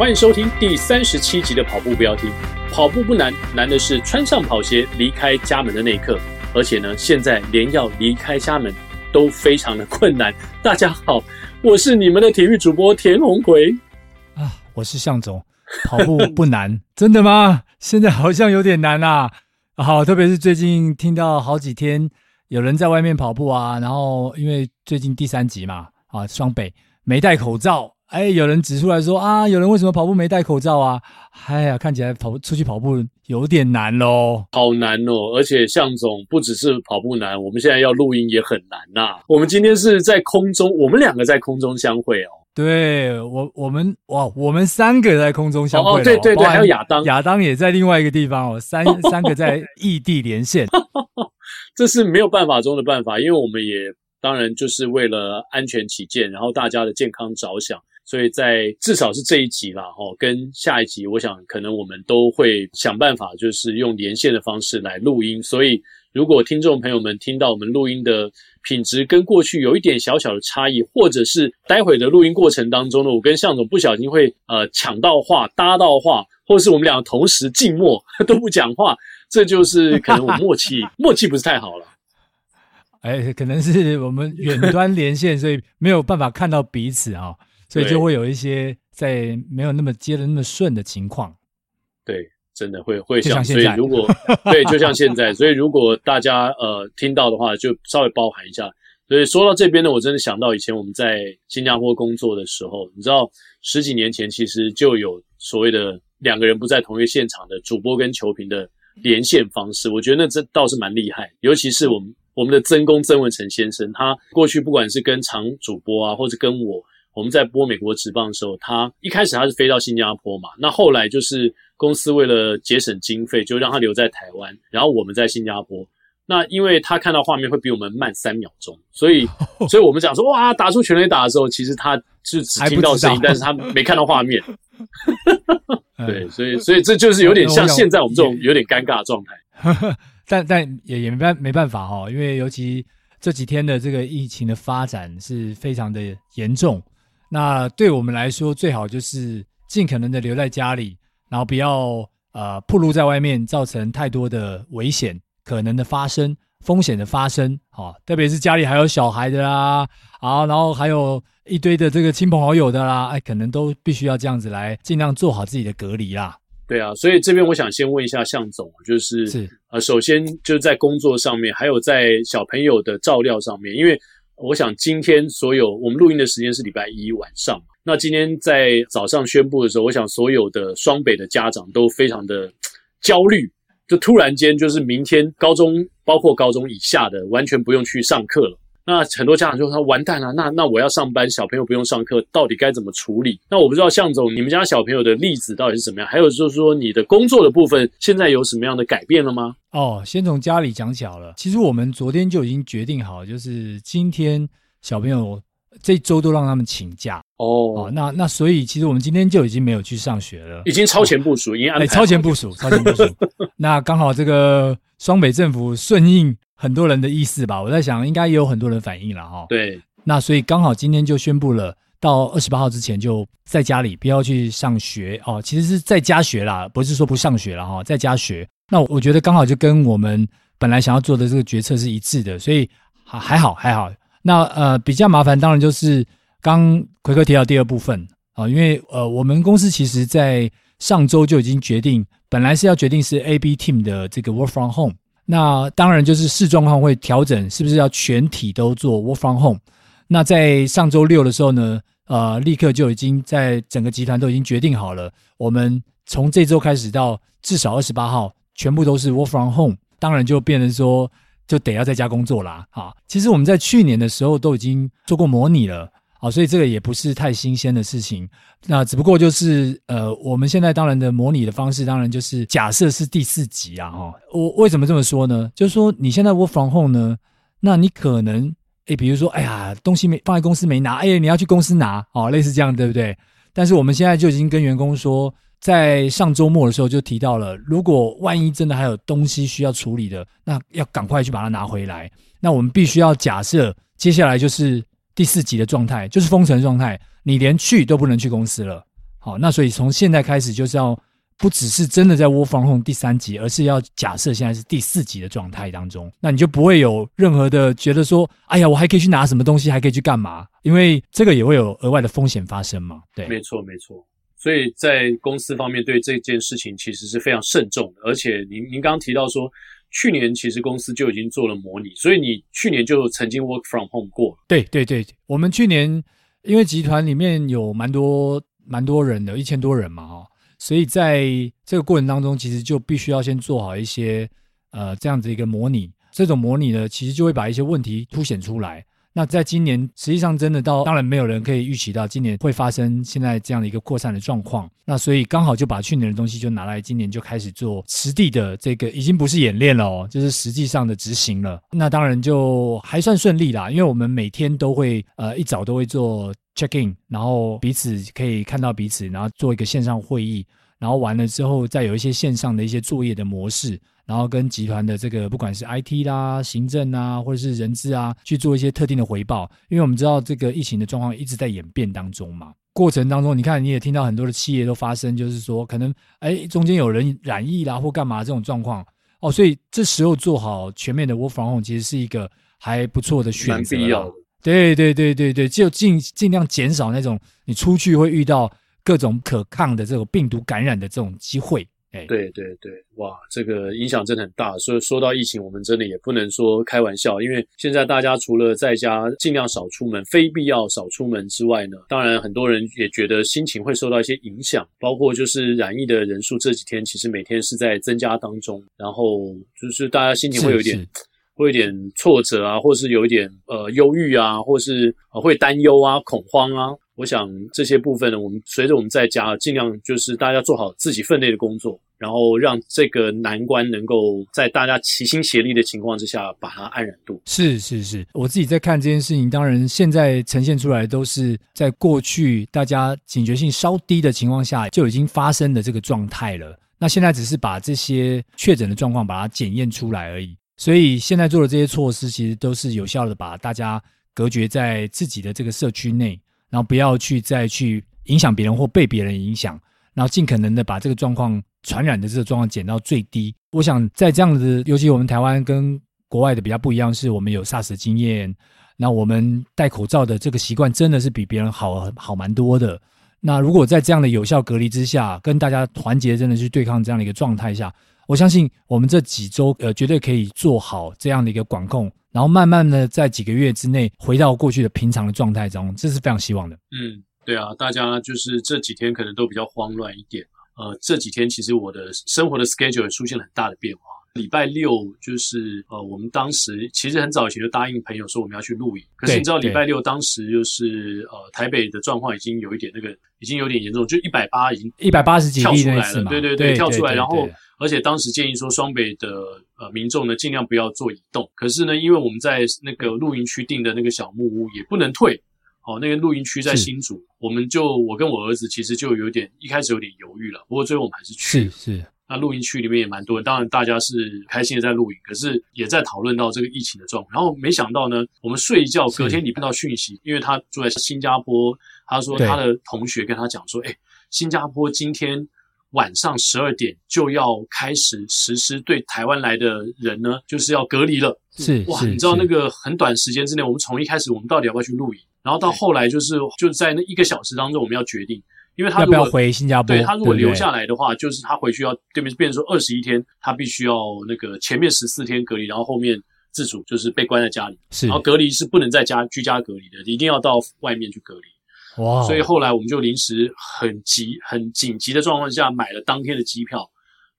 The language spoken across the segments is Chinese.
欢迎收听第三十七集的跑步标题。跑步不难，难的是穿上跑鞋离开家门的那一刻。而且呢，现在连要离开家门都非常的困难。大家好，我是你们的体育主播田鸿魁啊，我是向总。跑步不难，真的吗？现在好像有点难啊。好，特别是最近听到好几天有人在外面跑步啊，然后因为最近第三集嘛，啊，双北没戴口罩。哎，有人指出来说啊，有人为什么跑步没戴口罩啊？哎呀，看起来跑出去跑步有点难喽，好难哦！而且向总不只是跑步难，我们现在要录音也很难呐、啊。我们今天是在空中，我们两个在空中相会哦。对，我我们哇，我们三个在空中相会哦。哦，对对对，还有亚当，亚当也在另外一个地方哦。三 三个在异地连线，这是没有办法中的办法，因为我们也当然就是为了安全起见，然后大家的健康着想。所以在至少是这一集啦，哦，跟下一集，我想可能我们都会想办法，就是用连线的方式来录音。所以如果听众朋友们听到我们录音的品质跟过去有一点小小的差异，或者是待会的录音过程当中呢，我跟向总不小心会呃抢到话、搭到话，或是我们两个同时静默 都不讲话，这就是可能我默契默契不是太好了。哎，可能是我们远端连线，所以没有办法看到彼此啊。所以就会有一些在没有那么接的那么顺的情况，对，真的会会像，像现在所以如果 对，就像现在，所以如果大家呃听到的话，就稍微包含一下。所以说到这边呢，我真的想到以前我们在新加坡工作的时候，你知道十几年前其实就有所谓的两个人不在同一个现场的主播跟球评的连线方式，我觉得那这倒是蛮厉害，尤其是我们我们的曾公曾文成先生，他过去不管是跟常主播啊，或者跟我。我们在播美国职棒的时候，他一开始他是飞到新加坡嘛，那后来就是公司为了节省经费，就让他留在台湾，然后我们在新加坡。那因为他看到画面会比我们慢三秒钟，所以，所以我们讲说哇，打出全垒打的时候，其其实他是只听到声音，但是他没看到画面。对，所以，所以这就是有点像现在我们这种有点尴尬的状态。但但也也没办没办法哈，因为尤其这几天的这个疫情的发展是非常的严重。那对我们来说，最好就是尽可能的留在家里，然后不要呃暴露在外面，造成太多的危险可能的发生、风险的发生。好，特别是家里还有小孩的啦，好，然后还有一堆的这个亲朋好友的啦，哎，可能都必须要这样子来尽量做好自己的隔离啦。对啊，所以这边我想先问一下向总，就是是呃，首先就是在工作上面，还有在小朋友的照料上面，因为。我想今天所有我们录音的时间是礼拜一晚上，那今天在早上宣布的时候，我想所有的双北的家长都非常的焦虑，就突然间就是明天高中，包括高中以下的完全不用去上课了。那很多家长就说：“完蛋了，那那我要上班，小朋友不用上课，到底该怎么处理？”那我不知道向总，你们家小朋友的例子到底是怎么样？还有就是说，你的工作的部分现在有什么样的改变了吗？哦，先从家里讲起好了。其实我们昨天就已经决定好，就是今天小朋友这周都让他们请假哦，哦。那那所以其实我们今天就已经没有去上学了，已经超前部署，哦、已经安排、哎、超前部署，超前部署。那刚好这个双北政府顺应。很多人的意思吧，我在想，应该也有很多人反映了哈。对，那所以刚好今天就宣布了，到二十八号之前就在家里，不要去上学哦。其实是在家学啦，不是说不上学了哈，在家学。那我觉得刚好就跟我们本来想要做的这个决策是一致的，所以还还好还好。那呃比较麻烦，当然就是刚奎哥提到第二部分啊，因为呃我们公司其实在上周就已经决定，本来是要决定是 AB Team 的这个 Work from Home。那当然就是视状况会调整，是不是要全体都做 work from home？那在上周六的时候呢，呃，立刻就已经在整个集团都已经决定好了，我们从这周开始到至少二十八号，全部都是 work from home。当然就变成说，就得要在家工作啦。啊，其实我们在去年的时候都已经做过模拟了。好，所以这个也不是太新鲜的事情。那只不过就是，呃，我们现在当然的模拟的方式，当然就是假设是第四级啊，哈。我为什么这么说呢？就是说你现在 work from home 呢，那你可能，诶，比如说，哎呀，东西没放在公司没拿，哎，你要去公司拿，哦，类似这样，对不对？但是我们现在就已经跟员工说，在上周末的时候就提到了，如果万一真的还有东西需要处理的，那要赶快去把它拿回来。那我们必须要假设，接下来就是。第四级的状态就是封城状态，你连去都不能去公司了。好，那所以从现在开始就是要不只是真的在 Work from Home 第三级，而是要假设现在是第四级的状态当中，那你就不会有任何的觉得说，哎呀，我还可以去拿什么东西，还可以去干嘛？因为这个也会有额外的风险发生嘛。对，没错，没错。所以在公司方面对这件事情其实是非常慎重的，而且您您刚刚提到说，去年其实公司就已经做了模拟，所以你去年就曾经 work from home 过。对对对，我们去年因为集团里面有蛮多蛮多人的，一千多人嘛哈，所以在这个过程当中，其实就必须要先做好一些呃这样子一个模拟，这种模拟呢，其实就会把一些问题凸显出来。那在今年，实际上真的到，当然没有人可以预期到今年会发生现在这样的一个扩散的状况。那所以刚好就把去年的东西就拿来，今年就开始做实地的这个，已经不是演练了哦，就是实际上的执行了。那当然就还算顺利啦，因为我们每天都会呃一早都会做 check in，然后彼此可以看到彼此，然后做一个线上会议，然后完了之后再有一些线上的一些作业的模式。然后跟集团的这个不管是 IT 啦、行政啊，或者是人资啊，去做一些特定的回报，因为我们知道这个疫情的状况一直在演变当中嘛。过程当中，你看你也听到很多的企业都发生，就是说可能哎中间有人染疫啦或干嘛这种状况哦，所以这时候做好全面的 work from home 其实是一个还不错的选择。蛮必要的。对对对对对，就尽尽量减少那种你出去会遇到各种可抗的这种病毒感染的这种机会。对对对，哇，这个影响真的很大。所以说到疫情，我们真的也不能说开玩笑，因为现在大家除了在家尽量少出门，非必要少出门之外呢，当然很多人也觉得心情会受到一些影响，包括就是染疫的人数这几天其实每天是在增加当中，然后就是大家心情会有点会有点挫折啊，或是有一点呃忧郁啊，或是呃会担忧啊、恐慌啊。我想这些部分呢，我们随着我们在家，尽量就是大家做好自己分内的工作，然后让这个难关能够在大家齐心协力的情况之下，把它安然度。是是是，我自己在看这件事情，当然现在呈现出来都是在过去大家警觉性稍低的情况下就已经发生的这个状态了。那现在只是把这些确诊的状况把它检验出来而已。所以现在做的这些措施，其实都是有效的，把大家隔绝在自己的这个社区内。然后不要去再去影响别人或被别人影响，然后尽可能的把这个状况传染的这个状况减到最低。我想在这样子，尤其我们台湾跟国外的比较不一样，是我们有 SARS 的经验，那我们戴口罩的这个习惯真的是比别人好好蛮多的。那如果在这样的有效隔离之下，跟大家团结真的去对抗这样的一个状态下，我相信我们这几周呃绝对可以做好这样的一个管控。然后慢慢的在几个月之内回到过去的平常的状态中，这是非常希望的。嗯，对啊，大家就是这几天可能都比较慌乱一点。呃，这几天其实我的生活的 schedule 也出现了很大的变化。礼拜六就是呃，我们当时其实很早以前就答应朋友说我们要去露营，可是你知道礼拜六当时就是呃台北的状况已经有一点那个已经有点严重，就一百八已经一百八十几跳出来了，对对对，跳出来，然后。而且当时建议说，双北的呃民众呢，尽量不要做移动。可是呢，因为我们在那个露营区订的那个小木屋也不能退，哦，那个露营区在新竹，我们就我跟我儿子其实就有点一开始有点犹豫了。不过最后我们还是去了。是是。那露营区里面也蛮多人，当然大家是开心的在露营，可是也在讨论到这个疫情的状况。然后没想到呢，我们睡一觉，隔天你看到讯息，因为他住在新加坡，他说他的同学跟他讲说，哎，新加坡今天。晚上十二点就要开始实施对台湾来的人呢，就是要隔离了。是哇，你知道那个很短时间之内，我们从一开始我们到底要不要去露营，然后到后来就是就在那一个小时当中，我们要决定，因为他如果要不要回新加坡，对他如果留下来的话，就是他回去要对面变成说二十一天，他必须要那个前面十四天隔离，然后后面自主就是被关在家里，是，然后隔离是不能在家居家隔离的，一定要到外面去隔离。所以后来我们就临时很急、很紧急的状况下买了当天的机票，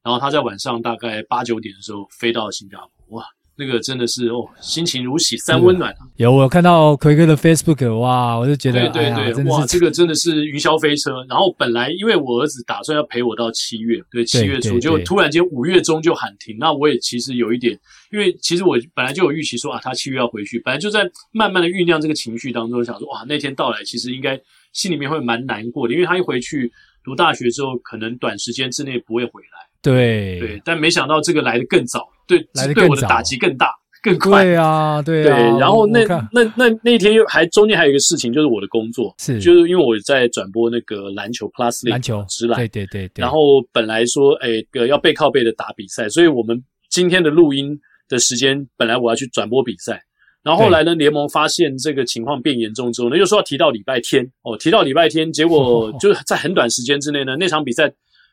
然后他在晚上大概八九点的时候飞到新加坡。哇，那个真的是哦，心情如洗三温暖啊！有我有看到奎哥的 Facebook，哇，我就觉得对对对，哇，这个真的是云霄飞车。然后本来因为我儿子打算要陪我到七月，对，七月初，就突然间五月中就喊停，那我也其实有一点。因为其实我本来就有预期说啊，他七月要回去，本来就在慢慢的酝酿这个情绪当中，想说哇，那天到来其实应该心里面会蛮难过的，因为他一回去读大学之后，可能短时间之内不会回来。对对，但没想到这个来的更早，对，来的，对我的打击更大。更快。对啊，对啊。对，然后那那那那天又还中间还有一个事情，就是我的工作是，就是因为我在转播那个篮球 Plus 篮球直篮，对对对对。然后本来说，哎，要背靠背的打比赛，所以我们今天的录音的时间，本来我要去转播比赛。然后后来呢，联盟发现这个情况变严重之后呢，又说要提到礼拜天哦，提到礼拜天，结果 就是在很短时间之内呢，那场比赛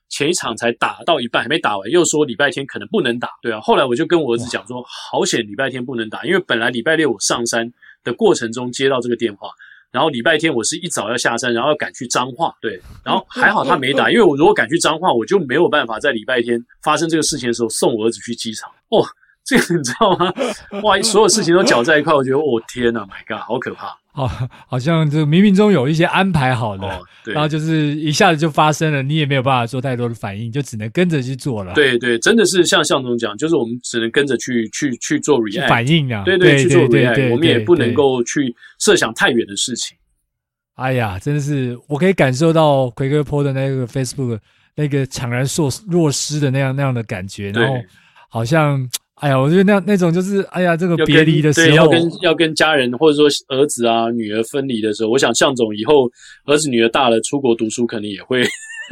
前一场才打到一半，还没打完，又说礼拜天可能不能打，对啊。后来我就跟我儿子讲说，好险礼拜天不能打，因为本来礼拜六我上山的过程中接到这个电话，然后礼拜天我是一早要下山，然后要赶去彰化，对，然后还好他没打，因为我如果赶去彰化，我就没有办法在礼拜天发生这个事情的时候送我儿子去机场哦。这个你知道吗？哇，所有事情都搅在一块，我觉得，哦天呐，My God，好可怕！好，好像这冥冥中有一些安排好的，哦、对，然后就是一下子就发生了，你也没有办法做太多的反应，就只能跟着去做了。对对，真的是像向总讲，就是我们只能跟着去去去做 react 反应啊，对对，对，去做 react，我们也不能够去设想太远的事情。哎呀，真的是，我可以感受到奎哥 po 的那个 Facebook 那个怅然若若失的那样那样的感觉，然后好像。哎呀，我觉得那那种就是，哎呀，这个别离的时候，对，要跟要跟家人或者说儿子啊、女儿分离的时候，我想向总以后儿子女儿大了出国读书，可能也会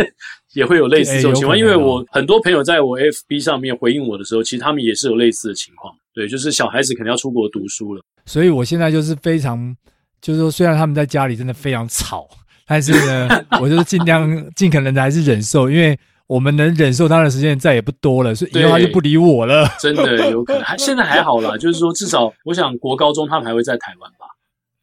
也会有类似这种情况。因为我很多朋友在我 FB 上面回应我的时候，其实他们也是有类似的情况。对，就是小孩子可能要出国读书了，所以我现在就是非常，就是说，虽然他们在家里真的非常吵，但是呢，我就是尽量尽可能的还是忍受，因为。我们能忍受他的时间再也不多了，所以以后他就不理我了。真的有可能，还 现在还好啦，就是说至少我想国高中他们还会在台湾吧。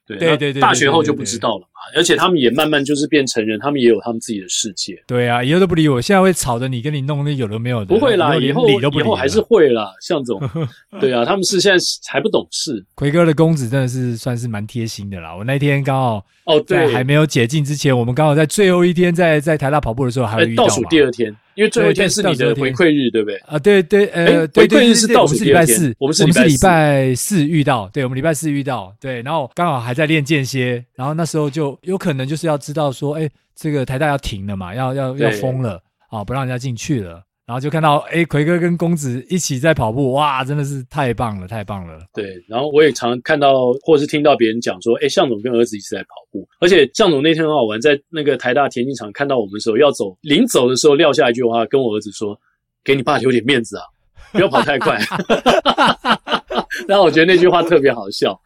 对对对对，大学后就不知道了嘛。而且他们也慢慢就是变成人，他们也有他们自己的世界。对啊，以后都不理我，现在会吵着你，跟你弄那有的没有的。不会啦，以后以后还是会啦，向总。对啊，他们是现在还不懂事。奎哥的公子真的是算是蛮贴心的啦。我那天刚好哦，对，还没有解禁之前，我们刚好在最后一天在在台大跑步的时候还有遇到。倒数第二天。因为最后一天是你的回馈日，对不对？啊，对对，呃，回馈日是倒数礼拜四，我们是礼拜四遇到，对，我们礼拜四遇到，对，然后刚好还在练间歇，然后那时候就有可能就是要知道说，哎，这个台大要停了嘛，要要要封了啊，不让人家进去了。然后就看到，哎，奎哥跟公子一起在跑步，哇，真的是太棒了，太棒了。对，然后我也常看到，或是听到别人讲说，哎，向总跟儿子一起在跑步，而且向总那天很好玩，在那个台大田径场看到我们的时候，要走，临走的时候撂下一句话，跟我儿子说，给你爸留点面子啊，不要跑太快。然后我觉得那句话特别好笑，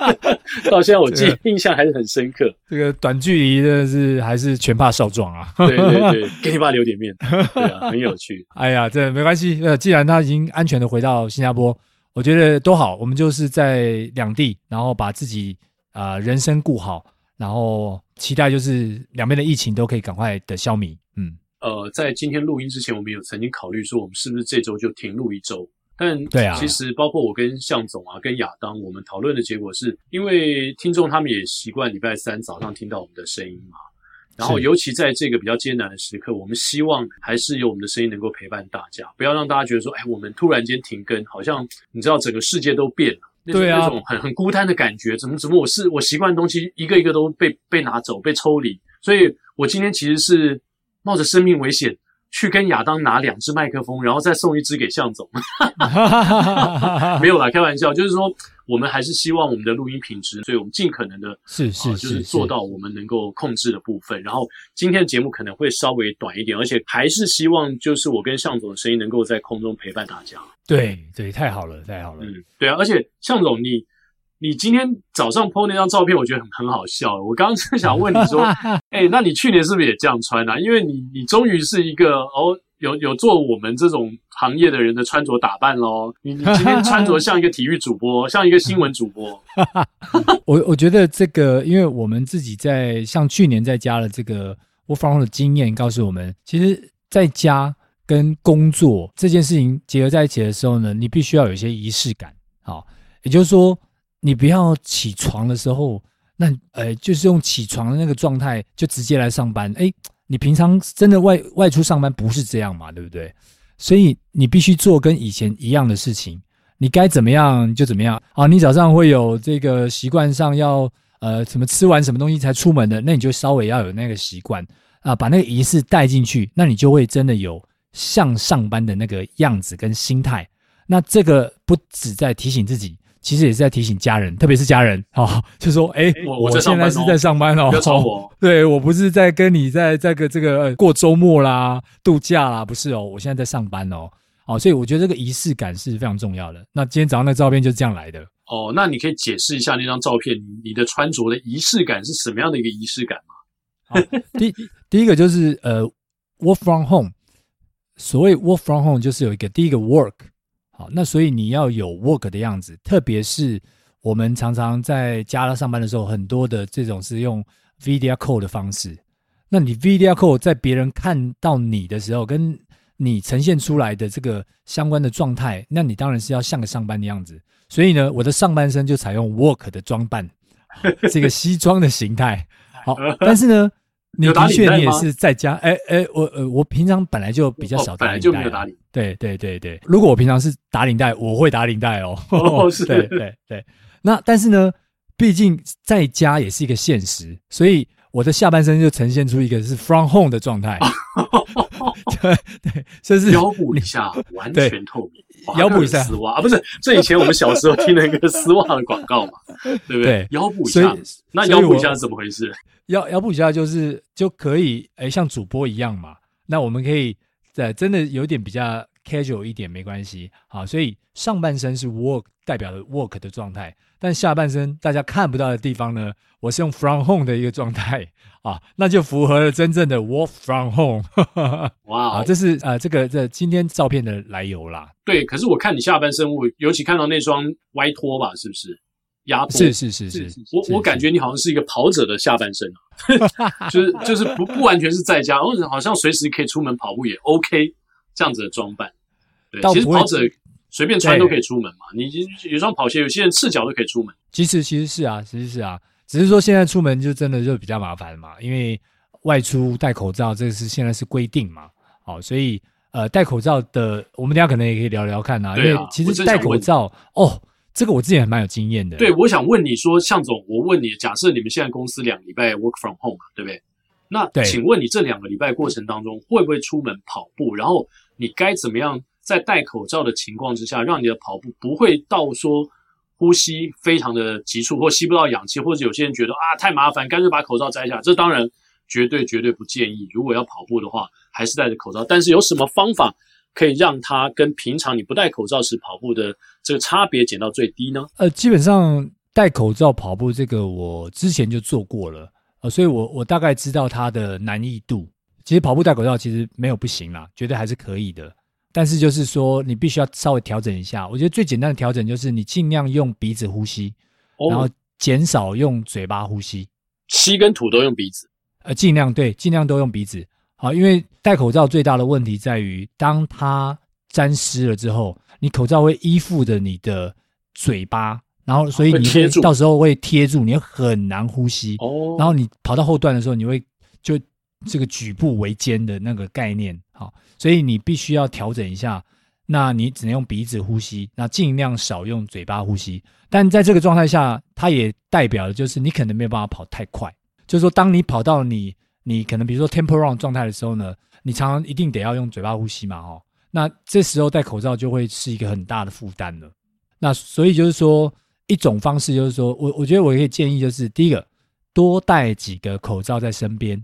到现在我记印象还是很深刻。这个短距离的是还是全怕少壮啊？对对对，给你爸留点面子，对啊，很有趣。哎呀，这没关系。呃，既然他已经安全的回到新加坡，我觉得都好。我们就是在两地，然后把自己啊、呃、人生顾好，然后期待就是两边的疫情都可以赶快的消弭。嗯，呃，在今天录音之前，我们有曾经考虑说，我们是不是这周就停录一周？但对啊，其实包括我跟向总啊，跟亚当，我们讨论的结果是，因为听众他们也习惯礼拜三早上听到我们的声音嘛。然后尤其在这个比较艰难的时刻，我们希望还是有我们的声音能够陪伴大家，不要让大家觉得说，哎，我们突然间停更，好像你知道整个世界都变了，对啊，那种很很孤单的感觉，怎么怎么我是我习惯的东西一个一个都被被拿走，被抽离，所以我今天其实是冒着生命危险。去跟亚当拿两只麦克风，然后再送一只给向总。没有啦，开玩笑，就是说我们还是希望我们的录音品质，所以我们尽可能的，是是、呃，就是做到我们能够控制的部分。然后今天的节目可能会稍微短一点，而且还是希望就是我跟向总的声音能够在空中陪伴大家。对对，太好了，太好了。嗯，对啊，而且向总你。你今天早上 po 那张照片，我觉得很很好笑。我刚刚是想问你说，哎、欸，那你去年是不是也这样穿啊？因为你你终于是一个哦，有有做我们这种行业的人的穿着打扮咯。你你今天穿着像一个体育主播，像一个新闻主播。我我觉得这个，因为我们自己在像去年在家的这个 work from home 的经验，告诉我们，其实在家跟工作这件事情结合在一起的时候呢，你必须要有一些仪式感。好，也就是说。你不要起床的时候，那呃，就是用起床的那个状态就直接来上班。诶，你平常真的外外出上班不是这样嘛？对不对？所以你必须做跟以前一样的事情。你该怎么样就怎么样。啊，你早上会有这个习惯上要呃什么吃完什么东西才出门的，那你就稍微要有那个习惯啊，把那个仪式带进去，那你就会真的有像上班的那个样子跟心态。那这个不只在提醒自己，其实也是在提醒家人，特别是家人啊，就说：哎，我我现在是在上班哦，不要吵我。对，我不是在跟你在在个这个过周末啦、度假啦，不是哦，我现在在上班哦。哦，所以我觉得这个仪式感是非常重要的。那今天早上那照片就是这样来的。哦，那你可以解释一下那张照片，你的穿着的仪式感是什么样的一个仪式感吗？哦、第第一个就是呃，work from home。所谓 work from home 就是有一个第一个 work。好，那所以你要有 work 的样子，特别是我们常常在家上班的时候，很多的这种是用 video call 的方式。那你 video call 在别人看到你的时候，跟你呈现出来的这个相关的状态，那你当然是要像个上班的样子。所以呢，我的上半身就采用 work 的装扮，这个西装的形态。好，但是呢。你的确，你也是在家。哎哎，我呃，我平常本来就比较少打领带，本来就没有打领。对对对对，如果我平常是打领带，我会打领带哦。哦，是。对对对。那但是呢，毕竟在家也是一个现实，所以我的下半身就呈现出一个是 from home 的状态。对 对，这是腰部以下完全透明，腰部以下丝袜啊，不是？这以前我们小时候听了一个丝袜的广告嘛，对不对？腰部以下，那腰部以下是怎么回事？腰腰部以下就是就可以，哎，像主播一样嘛。那我们可以在真的有点比较 casual 一点没关系，好，所以上半身是 work 代表的 work 的状态，但下半身大家看不到的地方呢，我是用 from home 的一个状态。啊，那就符合了真正的 work from home。哇这是呃这个这今天照片的来由啦。对，可是我看你下半身，我尤其看到那双歪拖吧，是不是？压迫是是是是，是我我感觉你好像是一个跑者的下半身啊，就是就是不不完全是在家，好像随时可以出门跑步也 OK 这样子的装扮。对，其实跑者随便穿都可以出门嘛，你有双跑鞋，有些人赤脚都可以出门。其实其实是啊，其实是啊，只是说现在出门就真的就比较麻烦嘛，因为外出戴口罩这个是现在是规定嘛，好，所以呃戴口罩的，我们等下可能也可以聊聊看啊，因为其实戴口罩哦。这个我自己还蛮有经验的。对，我想问你说，向总，我问你，假设你们现在公司两个礼拜 work from home 嘛，对不对？那请问你这两个礼拜过程当中，会不会出门跑步？然后你该怎么样在戴口罩的情况之下，让你的跑步不会到说呼吸非常的急促，或吸不到氧气，或者有些人觉得啊太麻烦，干脆把口罩摘下。这当然绝对绝对不建议。如果要跑步的话，还是戴着口罩。但是有什么方法？可以让它跟平常你不戴口罩时跑步的这个差别减到最低呢？呃，基本上戴口罩跑步这个我之前就做过了，呃，所以我我大概知道它的难易度。其实跑步戴口罩其实没有不行啦，绝对还是可以的。但是就是说你必须要稍微调整一下。我觉得最简单的调整就是你尽量用鼻子呼吸，哦，然后减少用嘴巴呼吸。吸跟吐都用鼻子，呃，尽量对，尽量都用鼻子。啊，因为戴口罩最大的问题在于，当它沾湿了之后，你口罩会依附着你的嘴巴，然后所以你会到时候会贴住，你会很难呼吸。哦，然后你跑到后段的时候，你会就这个举步维艰的那个概念。好，所以你必须要调整一下，那你只能用鼻子呼吸，那尽量少用嘴巴呼吸。但在这个状态下，它也代表的就是你可能没有办法跑太快，就是说当你跑到你。你可能比如说 tempo run 状态的时候呢，你常常一定得要用嘴巴呼吸嘛，哦，那这时候戴口罩就会是一个很大的负担了。那所以就是说，一种方式就是说我我觉得我可以建议就是第一个，多带几个口罩在身边。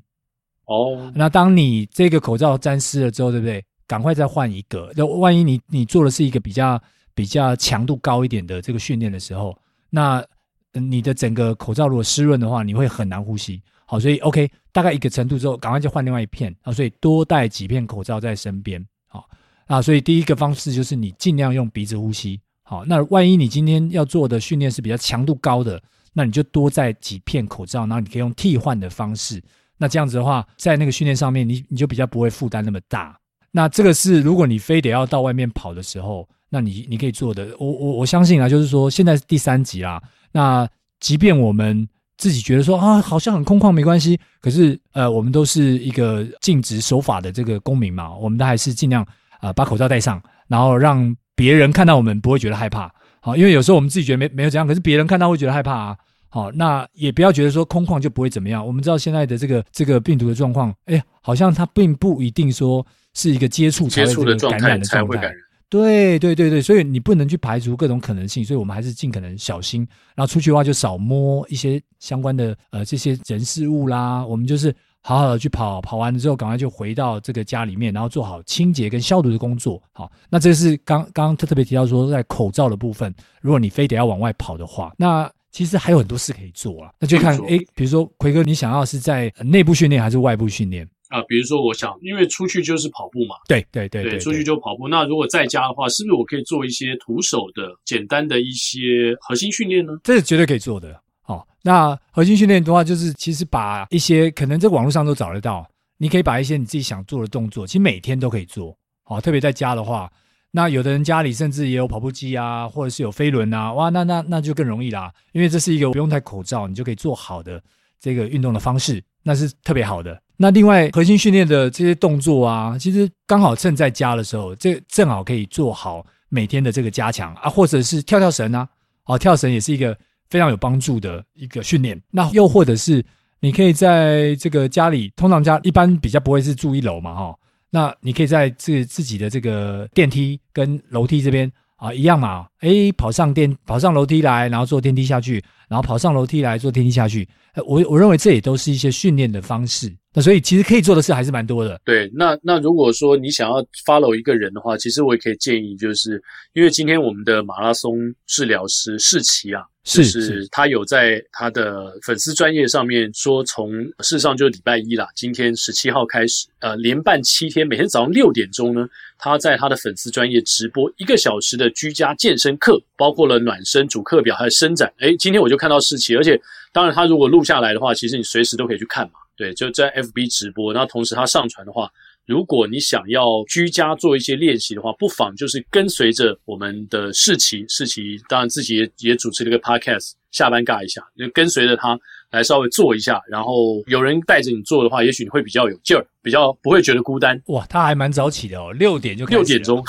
哦，那当你这个口罩沾湿了之后，对不对？赶快再换一个。那万一你你做的是一个比较比较强度高一点的这个训练的时候，那你的整个口罩如果湿润的话，你会很难呼吸。好，所以 OK，大概一个程度之后，赶快就换另外一片啊。所以多带几片口罩在身边。好啊，所以第一个方式就是你尽量用鼻子呼吸。好，那万一你今天要做的训练是比较强度高的，那你就多带几片口罩，然后你可以用替换的方式。那这样子的话，在那个训练上面，你你就比较不会负担那么大。那这个是如果你非得要到外面跑的时候，那你你可以做的。我我我相信啊，就是说现在是第三集啦。那即便我们自己觉得说啊，好像很空旷，没关系。可是，呃，我们都是一个尽职守法的这个公民嘛，我们都还是尽量啊、把口罩戴上，然后让别人看到我们不会觉得害怕。好，因为有时候我们自己觉得没没有怎样，可是别人看到会觉得害怕啊。好，那也不要觉得说空旷就不会怎么样。我们知道现在的这个这个病毒的状况，哎，好像它并不一定说是一个接触才会这个感染的状态。对对对对，所以你不能去排除各种可能性，所以我们还是尽可能小心。然后出去的话，就少摸一些相关的呃这些人事物啦。我们就是好好的去跑，跑完了之后，赶快就回到这个家里面，然后做好清洁跟消毒的工作。好，那这是刚刚特特别提到说，在口罩的部分，如果你非得要往外跑的话，那其实还有很多事可以做啊。那就看哎，比如说奎哥，你想要是在内部训练还是外部训练？啊，比如说，我想，因为出去就是跑步嘛，对对对对，出去就跑步。那如果在家的话，是不是我可以做一些徒手的简单的一些核心训练呢？这是绝对可以做的。哦，那核心训练的话，就是其实把一些可能在网络上都找得到，你可以把一些你自己想做的动作，其实每天都可以做。哦，特别在家的话，那有的人家里甚至也有跑步机啊，或者是有飞轮啊，哇，那那那就更容易啦，因为这是一个不用戴口罩，你就可以做好的这个运动的方式，那是特别好的。那另外核心训练的这些动作啊，其实刚好趁在家的时候，这正好可以做好每天的这个加强啊，或者是跳跳绳啊，哦，跳绳也是一个非常有帮助的一个训练。那又或者是你可以在这个家里，通常家一般比较不会是住一楼嘛，哈，那你可以在这自己的这个电梯跟楼梯这边啊一样嘛，诶，跑上电跑上楼梯来，然后坐电梯下去，然后跑上楼梯来坐电梯下去，我我认为这也都是一些训练的方式。那所以其实可以做的事还是蛮多的。对，那那如果说你想要 follow 一个人的话，其实我也可以建议，就是因为今天我们的马拉松治疗师世奇啊，是是，他有在他的粉丝专业上面说，从事实上就是礼拜一啦，今天十七号开始，呃，连办七天，每天早上六点钟呢，他在他的粉丝专业直播一个小时的居家健身课，包括了暖身、主课表还有伸展。诶，今天我就看到世奇，而且当然他如果录下来的话，其实你随时都可以去看嘛。对，就在 FB 直播，然后同时他上传的话，如果你想要居家做一些练习的话，不妨就是跟随着我们的世奇，世奇当然自己也也主持了一个 Podcast，下班尬一下，就跟随着他来稍微做一下，然后有人带着你做的话，也许你会比较有劲儿，比较不会觉得孤单。哇，他还蛮早起的哦，六点就。六点钟。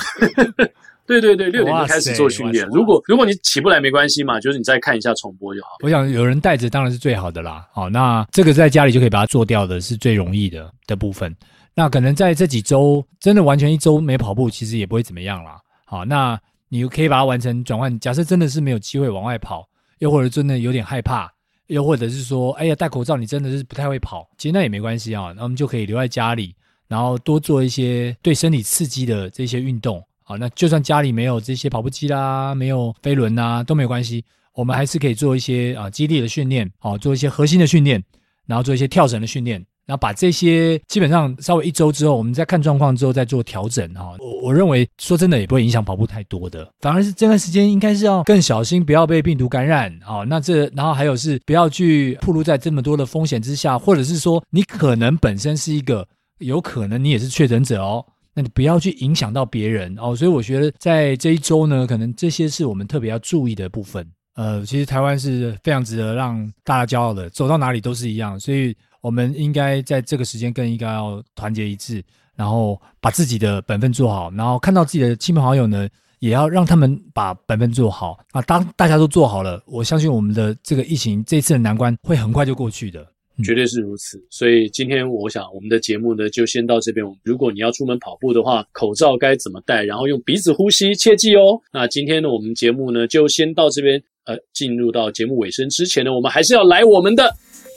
对对对，六点就开始做训练。如果如果你起不来没关系嘛，就是你再看一下重播就好。我想有人带着当然是最好的啦。好，那这个在家里就可以把它做掉的是最容易的的部分。那可能在这几周真的完全一周没跑步，其实也不会怎么样啦。好，那你可以把它完成转换。假设真的是没有机会往外跑，又或者真的有点害怕，又或者是说，哎呀戴口罩你真的是不太会跑，其实那也没关系啊。那我们就可以留在家里，然后多做一些对身体刺激的这些运动。好，那就算家里没有这些跑步机啦，没有飞轮呐，都没有关系。我们还是可以做一些啊肌力的训练，好，做一些核心的训练，然后做一些跳绳的训练，然后把这些基本上稍微一周之后，我们再看状况之后再做调整哈。我我认为说真的也不会影响跑步太多的，反而是这段时间应该是要更小心，不要被病毒感染啊。那这然后还有是不要去暴露在这么多的风险之下，或者是说你可能本身是一个有可能你也是确诊者哦。那你不要去影响到别人哦，所以我觉得在这一周呢，可能这些是我们特别要注意的部分。呃，其实台湾是非常值得让大家骄傲的，走到哪里都是一样，所以我们应该在这个时间更应该要团结一致，然后把自己的本分做好，然后看到自己的亲朋好友呢，也要让他们把本分做好啊。当大家都做好了，我相信我们的这个疫情这次的难关会很快就过去的。绝对是如此，所以今天我想我们的节目呢就先到这边。如果你要出门跑步的话，口罩该怎么戴？然后用鼻子呼吸，切记哦。那今天呢，我们节目呢就先到这边。呃，进入到节目尾声之前呢，我们还是要来我们的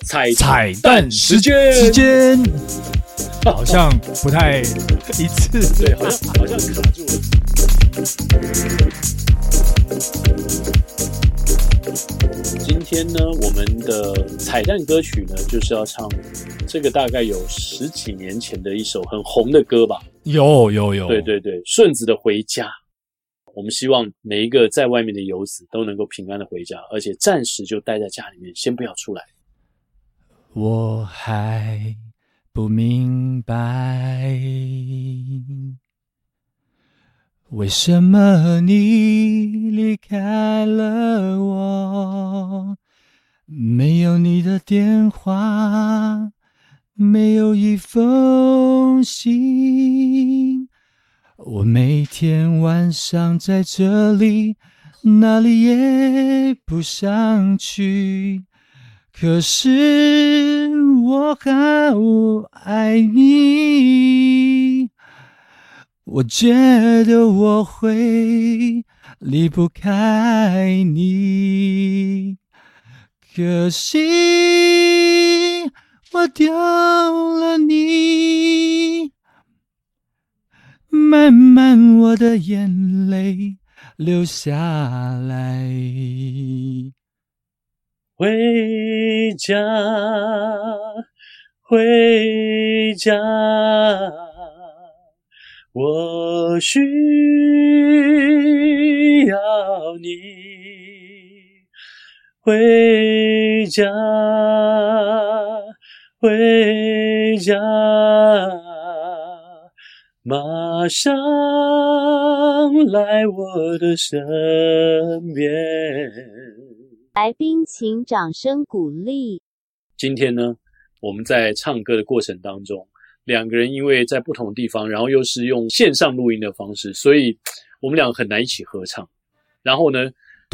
彩彩蛋时间。时 间好像不太一致，对，好像好像卡住了。今天呢，我们的彩蛋歌曲呢，就是要唱这个大概有十几年前的一首很红的歌吧？有有有，对对对，顺子的《回家》。我们希望每一个在外面的游子都能够平安的回家，而且暂时就待在家里面，先不要出来。我还不明白。为什么你离开了我？没有你的电话，没有一封信。我每天晚上在这里，哪里也不想去。可是我好爱你。我觉得我会离不开你，可惜我丢了你，慢慢我的眼泪流下来。回家，回家。我需要你回家，回家，马上来我的身边。来宾请掌声鼓励。今天呢，我们在唱歌的过程当中。两个人因为在不同的地方，然后又是用线上录音的方式，所以我们俩很难一起合唱。然后呢，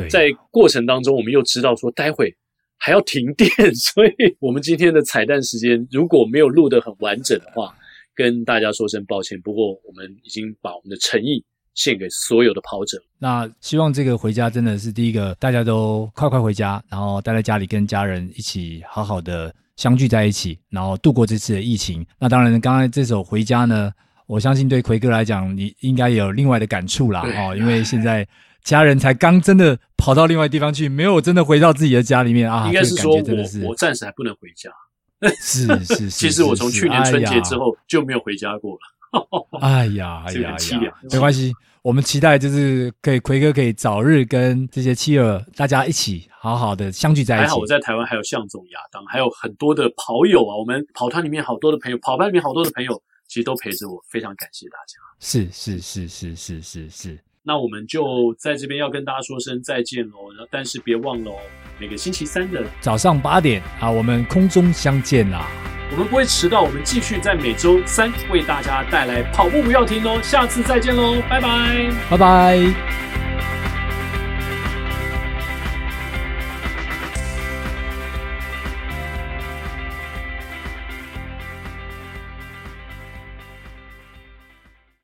在过程当中，我们又知道说待会还要停电，所以我们今天的彩蛋时间如果没有录得很完整的话，跟大家说声抱歉。不过我们已经把我们的诚意献给所有的跑者。那希望这个回家真的是第一个，大家都快快回家，然后待在家里跟家人一起好好的。相聚在一起，然后度过这次的疫情。那当然，刚才这首《回家》呢，我相信对奎哥来讲，你应该有另外的感触啦，哦，因为现在家人才刚真的跑到另外地方去，没有真的回到自己的家里面啊。应该是说我，我暂时还不能回家。是是 是，其实我从去年春节之后就没有回家过了。哎呀，哎呀，凄凉，没关系，我们期待就是可以奎哥可以早日跟这些妻儿大家一起好好的相聚在一起。还好我在台湾还有向总、亚当，还有很多的跑友啊，我们跑团里面好多的朋友，跑班里面好多的朋友，其实都陪着我，非常感谢大家。是是是是是是是，那我们就在这边要跟大家说声再见喽，但是别忘了哦，每个星期三的早上八点啊，我们空中相见啦。我们不会迟到，我们继续在每周三为大家带来跑步不要停哦，下次再见喽，拜拜，拜拜。